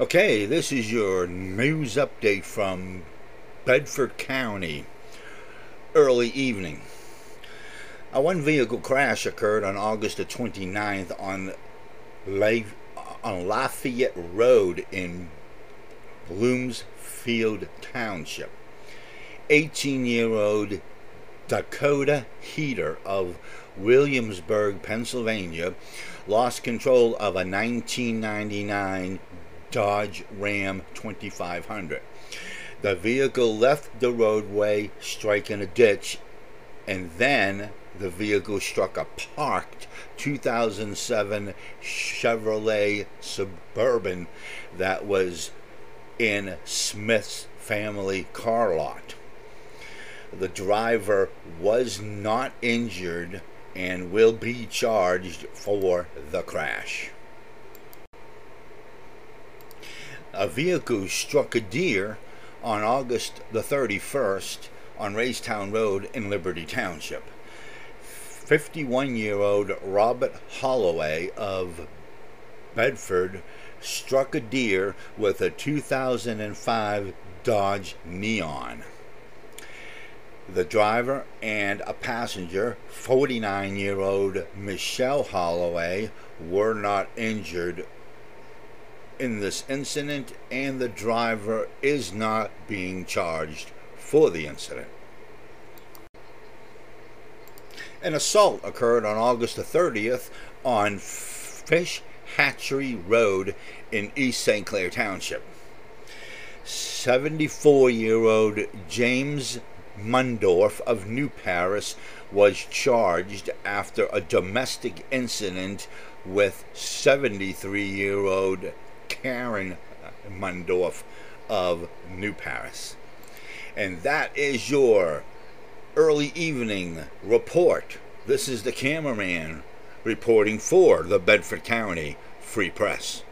Okay, this is your news update from Bedford County. Early evening. A one vehicle crash occurred on August the 29th on, La- on Lafayette Road in Bloomsfield Township. 18 year old Dakota Heater of Williamsburg, Pennsylvania, lost control of a 1999 Dodge Ram 2500. The vehicle left the roadway, striking a ditch, and then the vehicle struck a parked 2007 Chevrolet Suburban that was in Smith's family car lot. The driver was not injured and will be charged for the crash. A vehicle struck a deer on August the 31st on Raystown Road in Liberty Township. 51 year old Robert Holloway of Bedford struck a deer with a 2005 Dodge Neon. The driver and a passenger, 49 year old Michelle Holloway, were not injured in this incident, and the driver is not being charged for the incident. An assault occurred on August the 30th on Fish Hatchery Road in East St. Clair Township. 74 year old James Mundorf of New Paris was charged after a domestic incident with 73 year old Karen Mundorf of New Paris. And that is your early evening report. This is the cameraman reporting for the Bedford County Free Press.